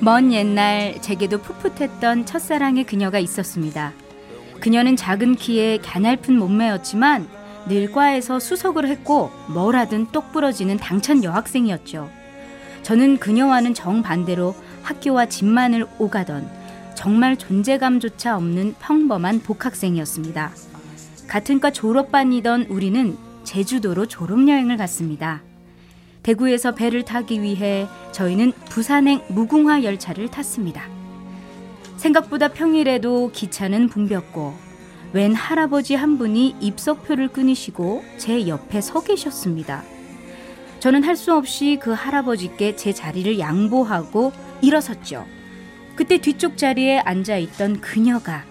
먼 옛날 제게도 풋풋했던 첫사랑의 그녀가 있었습니다. 그녀는 작은 키에 가냘픈 몸매였지만 늘 과에서 수석을 했고 뭘 하든 똑 부러지는 당찬 여학생이었죠. 저는 그녀와는 정반대로 학교와 집만을 오가던 정말 존재감조차 없는 평범한 복학생이었습니다. 같은 과 졸업반이던 우리는 제주도로 졸업여행을 갔습니다. 대구에서 배를 타기 위해 저희는 부산행 무궁화 열차를 탔습니다. 생각보다 평일에도 기차는 붐볐고 웬 할아버지 한 분이 입석표를 끊으시고 제 옆에 서 계셨습니다. 저는 할 수 없이 그 할아버지께 제 자리를 양보하고 일어섰죠. 그때 뒤쪽 자리에 앉아 있던 그녀가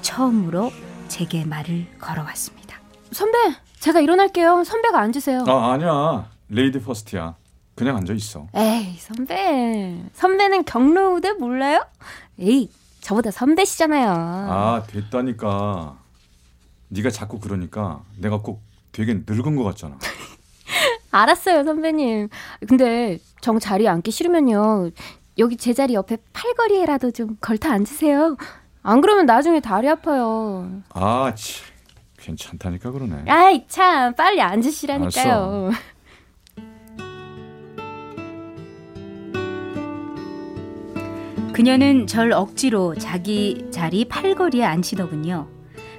처음으로 제게 말을 걸어왔습니다. 선배, 제가 일어날게요. 선배가 앉으세요. 아 아니야 lady first야. 그냥 앉아 있어. 에이, 선배. 선배는 경로우대 몰라요? 에이, 저보다 선배시잖아요. 아 됐다니까. 네가 자꾸 그러니까 내가 꼭 되게 늙은 것 같잖아. 알았어요, 선배님. 근데 정 자리에 앉기 싫으면요. 여기 제 자리 옆에 팔걸이에라도 좀 걸터 앉으세요. 안 그러면 나중에 다리 아파요. 아, 치. 괜찮다니까 그러네. 아이, 참. 빨리 앉으시라니까요. 알았어. 그녀는 절 억지로 자기 자리 팔걸이에 앉히더군요.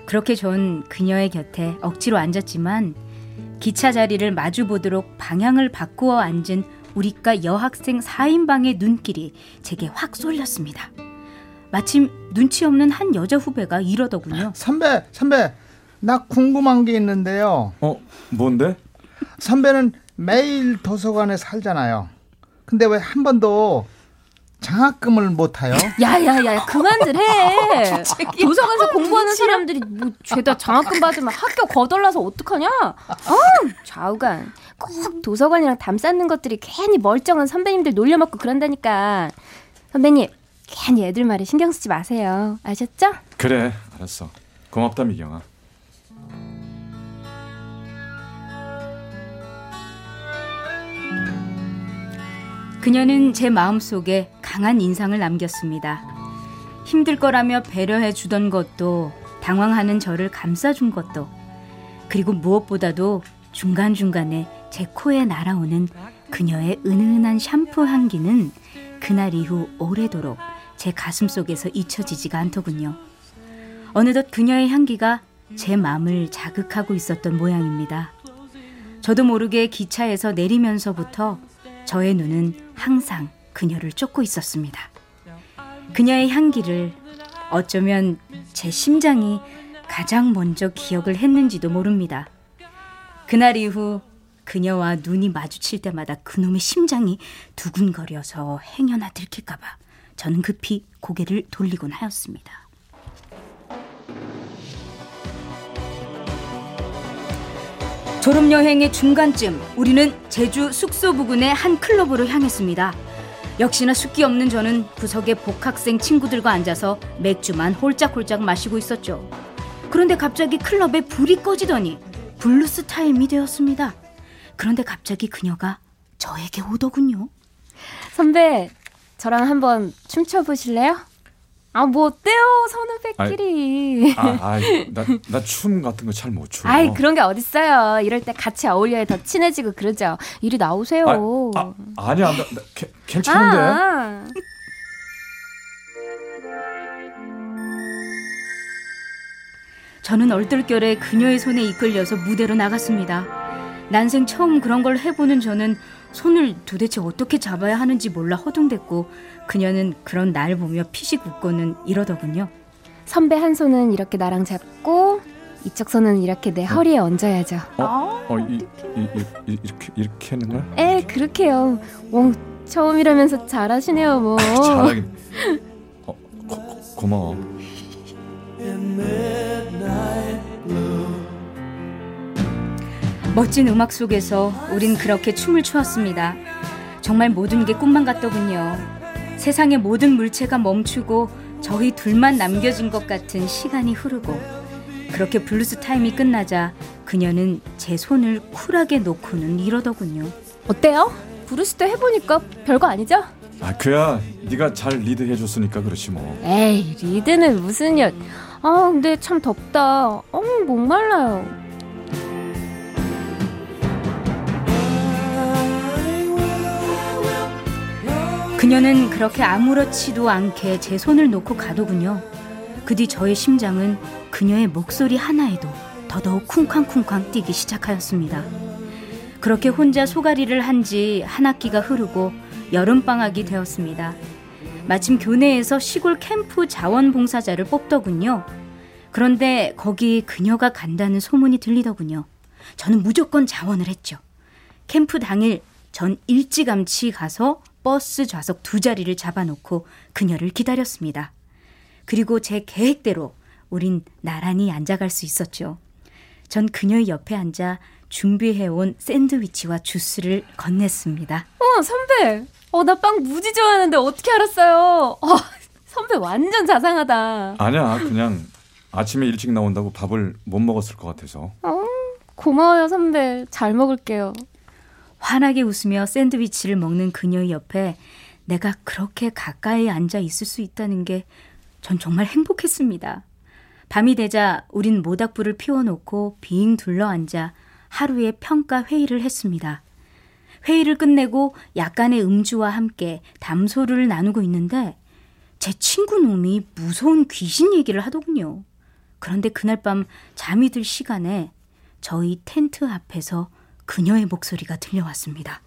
그렇게 전 그녀의 곁에 억지로 앉았지만 기차 자리를 마주 보도록 방향을 바꾸어 앉은 우리과 여학생 4인방의 눈길이 제게 확 쏠렸습니다. 마침 눈치 없는 한 여자 후배가 이러더군요. 선배, 선배, 나 궁금한 게 있는데요. 어, 뭔데? 선배는 매일 도서관에 살잖아요. 근데 왜 한 번도 장학금을 못 타요? 야야야 그만들 해. 도서관에서 공부하는 사람들이 뭐 죄다 장학금 받으면 학교 거덜나서 어떡하냐? 어우 좌우간 꼭 도서관이랑 담 쌓는 것들이 괜히 멀쩡한 선배님들 놀려먹고 그런다니까. 선배님 괜히 애들 말에 신경 쓰지 마세요. 아셨죠? 그래, 알았어. 고맙다 미경아. 그녀는 제 마음속에 강한 인상을 남겼습니다. 힘들 거라며 배려해 주던 것도 당황하는 저를 감싸준 것도 그리고 무엇보다도 중간중간에 제 코에 날아오는 그녀의 은은한 샴푸 향기는 그날 이후 오래도록 제 가슴 속에서 잊혀지지가 않더군요. 어느덧 그녀의 향기가 제 마음을 자극하고 있었던 모양입니다. 저도 모르게 기차에서 내리면서부터 저의 눈은 항상 그녀를 쫓고 있었습니다. 그녀의 향기를 어쩌면 제 심장이 가장 먼저 기억을 했는지도 모릅니다. 그날 이후 그녀와 눈이 마주칠 때마다 그놈의 심장이 두근거려서 행여나 들킬까봐 저는 급히 고개를 돌리곤 하였습니다. 졸업여행의 중간쯤 우리는 제주 숙소 부근의 한 클럽으로 향했습니다. 역시나 숫기 없는 저는 구석에 복학생 친구들과 앉아서 맥주만 홀짝홀짝 마시고 있었죠. 그런데 갑자기 클럽에 불이 꺼지더니 블루스 타임이 되었습니다. 그런데 갑자기 그녀가 저에게 오더군요. 선배 저랑 한번 춤춰 보실래요? 아 뭐 어때요 선후배끼리. 아, 아이, 나 나 춤 같은 거 잘 못 춰. 아이 그런 게 어딨어요. 이럴 때 같이 어울려야 더 친해지고 그러죠. 이리 나오세요. 아, 아, 아니야, 나, 나 개- 괜찮은데. 아. 저는 얼떨결에 그녀의 손에 이끌려서 무대로 나갔습니다. 난생 처음 그런 걸 해보는 저는 손을 도대체 어떻게 잡아야 하는지 몰라 허둥댔고 그녀는 그런 날 보며 피식 웃고는 이러더군요. 선배 한 손은 이렇게 나랑 잡고 이쪽 손은 이렇게 내 허리에 얹어야죠. 어, 어 이, 이, 이, 이렇게 이렇게 하는 거야? 에, 그렇게요. 오, 처음이라면서 잘하시네요, 뭐. 잘하긴. 어, 고, 고마워. 멋진 음악 속에서 우린 그렇게 춤을 추었습니다. 정말 모든 게 꿈만 같더군요. 세상의 모든 물체가 멈추고 저희 둘만 남겨진 것 같은 시간이 흐르고 그렇게 블루스 타임이 끝나자 그녀는 제 손을 쿨하게 놓고는 이러더군요. 어때요? 블루스 때 해보니까 별거 아니죠? 아 그야 네가 잘 리드해 줬으니까 그렇지 뭐. 에이, 리드는 무슨 여... 아, 근데 참 덥다. 어, 목말라요. 그녀는 그렇게 아무렇지도 않게 제 손을 놓고 가더군요. 그 뒤 저의 심장은 그녀의 목소리 하나에도 더더욱 쿵쾅쿵쾅 뛰기 시작하였습니다. 그렇게 혼자 소가리를 한 지 한 학기가 흐르고 여름방학이 되었습니다. 마침 교내에서 시골 캠프 자원봉사자를 뽑더군요. 그런데 거기 그녀가 간다는 소문이 들리더군요. 저는 무조건 자원을 했죠. 캠프 당일 전 일찌감치 가서 버스 좌석 두 자리를 잡아놓고 그녀를 기다렸습니다. 그리고 제 계획대로 우린 나란히 앉아갈 수 있었죠. 전 그녀의 옆에 앉아 준비해온 샌드위치와 주스를 건넸습니다. 어, 선배. 어, 나 빵 무지 좋아하는데 어떻게 알았어요? 어, 선배 완전 자상하다. 아니야 그냥 아침에 일찍 나온다고 밥을 못 먹었을 것 같아서. 어, 고마워요, 선배. 잘 먹을게요. 환하게 웃으며 샌드위치를 먹는 그녀의 옆에 내가 그렇게 가까이 앉아 있을 수 있다는 게 전 정말 행복했습니다. 밤이 되자 우린 모닥불을 피워놓고 빙 둘러앉아 하루의 평가 회의를 했습니다. 회의를 끝내고 약간의 음주와 함께 담소를 나누고 있는데 제 친구 놈이 무서운 귀신 얘기를 하더군요. 그런데 그날 밤 잠이 들 시간에 저희 텐트 앞에서 그녀의 목소리가 들려왔습니다.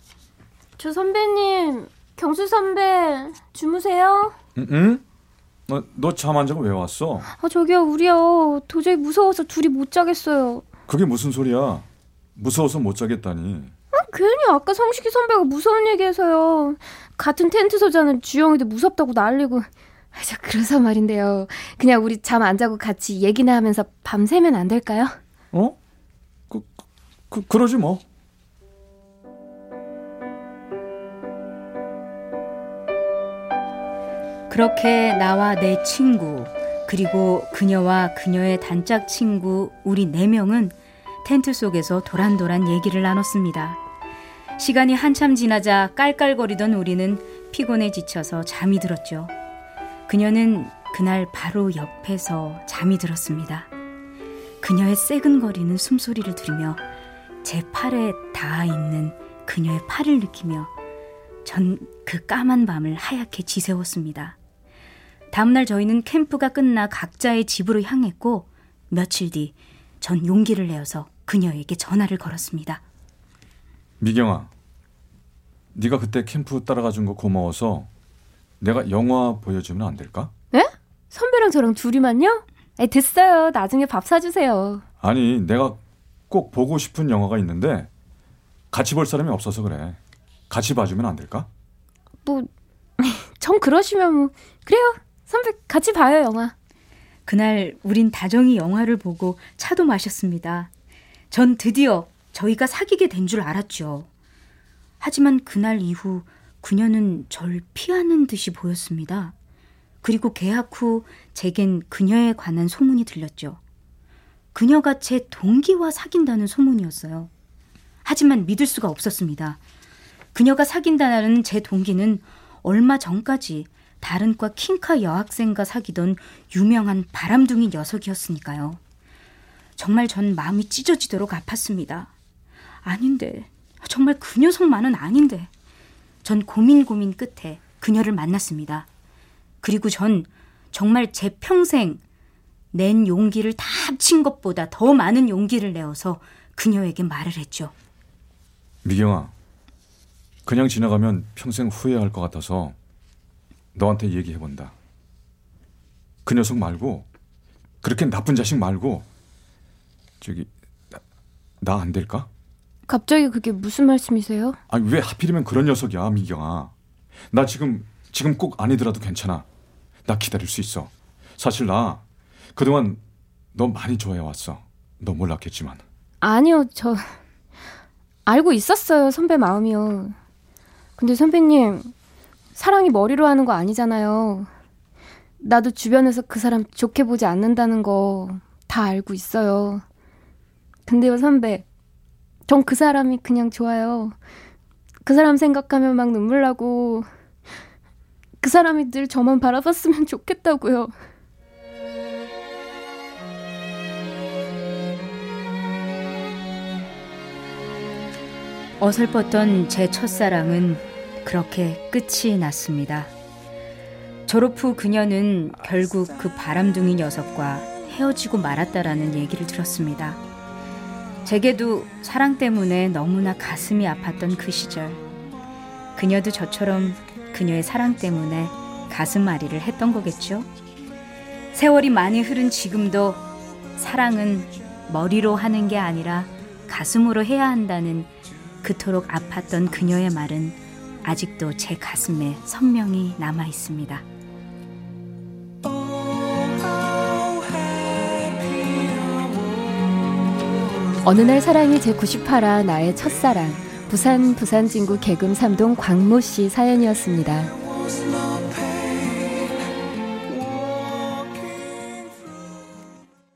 저 선배님, 경수 선배, 주무세요? 응? 응? 너잠 안 자고 왜 왔어? 아, 저기요, 우리요. 도저히 무서워서 둘이 못 자겠어요. 그게 무슨 소리야? 무서워서 못 자겠다니. 아, 괜히 아까 성식이 선배가 무서운 얘기해서요. 같은 텐트 소자는 주영이도 무섭다고 난리고. 아, 저 그래서 말인데요. 그냥 우리 잠 안 자고 같이 얘기나 하면서 밤새면 안 될까요? 어? 그, 그 그러지 뭐. 그렇게 나와 내 친구, 그리고 그녀와 그녀의 단짝 친구, 우리 네 명은 텐트 속에서 도란도란 얘기를 나눴습니다. 시간이 한참 지나자 깔깔거리던 우리는 피곤해 지쳐서 잠이 들었죠. 그녀는 그날 바로 옆에서 잠이 들었습니다. 그녀의 새근거리는 숨소리를 들으며 제 팔에 닿아 있는 그녀의 팔을 느끼며 전 그 까만 밤을 하얗게 지새웠습니다. 다음날 저희는 캠프가 끝나 각자의 집으로 향했고 며칠 뒤 전 용기를 내어서 그녀에게 전화를 걸었습니다. 미경아, 네가 그때 캠프 따라가 준 거 고마워서 내가 영화 보여주면 안 될까? 네? 선배랑 저랑 둘이만요? 에 됐어요. 나중에 밥 사주세요. 아니, 내가 꼭 보고 싶은 영화가 있는데 같이 볼 사람이 없어서 그래. 같이 봐주면 안 될까? 뭐, 전 그러시면 뭐 그래요. 선배 같이 봐요 영화. 그날 우린 다정히 영화를 보고 차도 마셨습니다. 전 드디어 저희가 사귀게 된 줄 알았죠. 하지만 그날 이후 그녀는 절 피하는 듯이 보였습니다. 그리고 계약 후 제겐 그녀에 관한 소문이 들렸죠. 그녀가 제 동기와 사귄다는 소문이었어요. 하지만 믿을 수가 없었습니다. 그녀가 사귄다는 제 동기는 얼마 전까지 다른 과 킹카 여학생과 사귀던 유명한 바람둥이 녀석이었으니까요. 정말 전 마음이 찢어지도록 아팠습니다. 아닌데, 정말 그 녀석만은 아닌데. 전 고민 고민 끝에 그녀를 만났습니다. 그리고 전 정말 제 평생 낸 용기를 다 합친 것보다 더 많은 용기를 내어서 그녀에게 말을 했죠. 미경아, 그냥 지나가면 평생 후회할 것 같아서 너한테 얘기해본다. 그 녀석 말고, 그렇게 나쁜 자식 말고, 저기 나 안 될까? 갑자기 그게 무슨 말씀이세요? 아니 왜 하필이면 그런 녀석이야 미경아. 나 지금 지금 꼭 아니더라도 괜찮아. 나 기다릴 수 있어. 사실 나 그동안 너 많이 좋아해 왔어. 너 몰랐겠지만. 아니요, 저 알고 있었어요, 선배 마음이요. 근데 선배님, 사랑이 머리로 하는 거 아니잖아요. 나도 주변에서 그 사람 좋게 보지 않는다는 거 다 알고 있어요. 근데요, 선배. 전 그 사람이 그냥 좋아요. 그 사람 생각하면 막 눈물 나고, 그 사람이 늘 저만 바라봤으면 좋겠다고요. 어설펐던 제 첫사랑은 그렇게 끝이 났습니다. 졸업 후 그녀는 결국 그 바람둥이 녀석과 헤어지고 말았다라는 얘기를 들었습니다. 제게도 사랑 때문에 너무나 가슴이 아팠던 그 시절. 그녀도 저처럼 그녀의 사랑 때문에 가슴앓이를 했던 거겠죠? 세월이 많이 흐른 지금도 사랑은 머리로 하는 게 아니라 가슴으로 해야 한다는 그토록 아팠던 그녀의 말은 아직도 제 가슴에 선명히 남아 있습니다. 어느 날 사랑이 제 98화 나의 첫사랑 부산 부산진구 개금 삼동 광모 씨 사연이었습니다.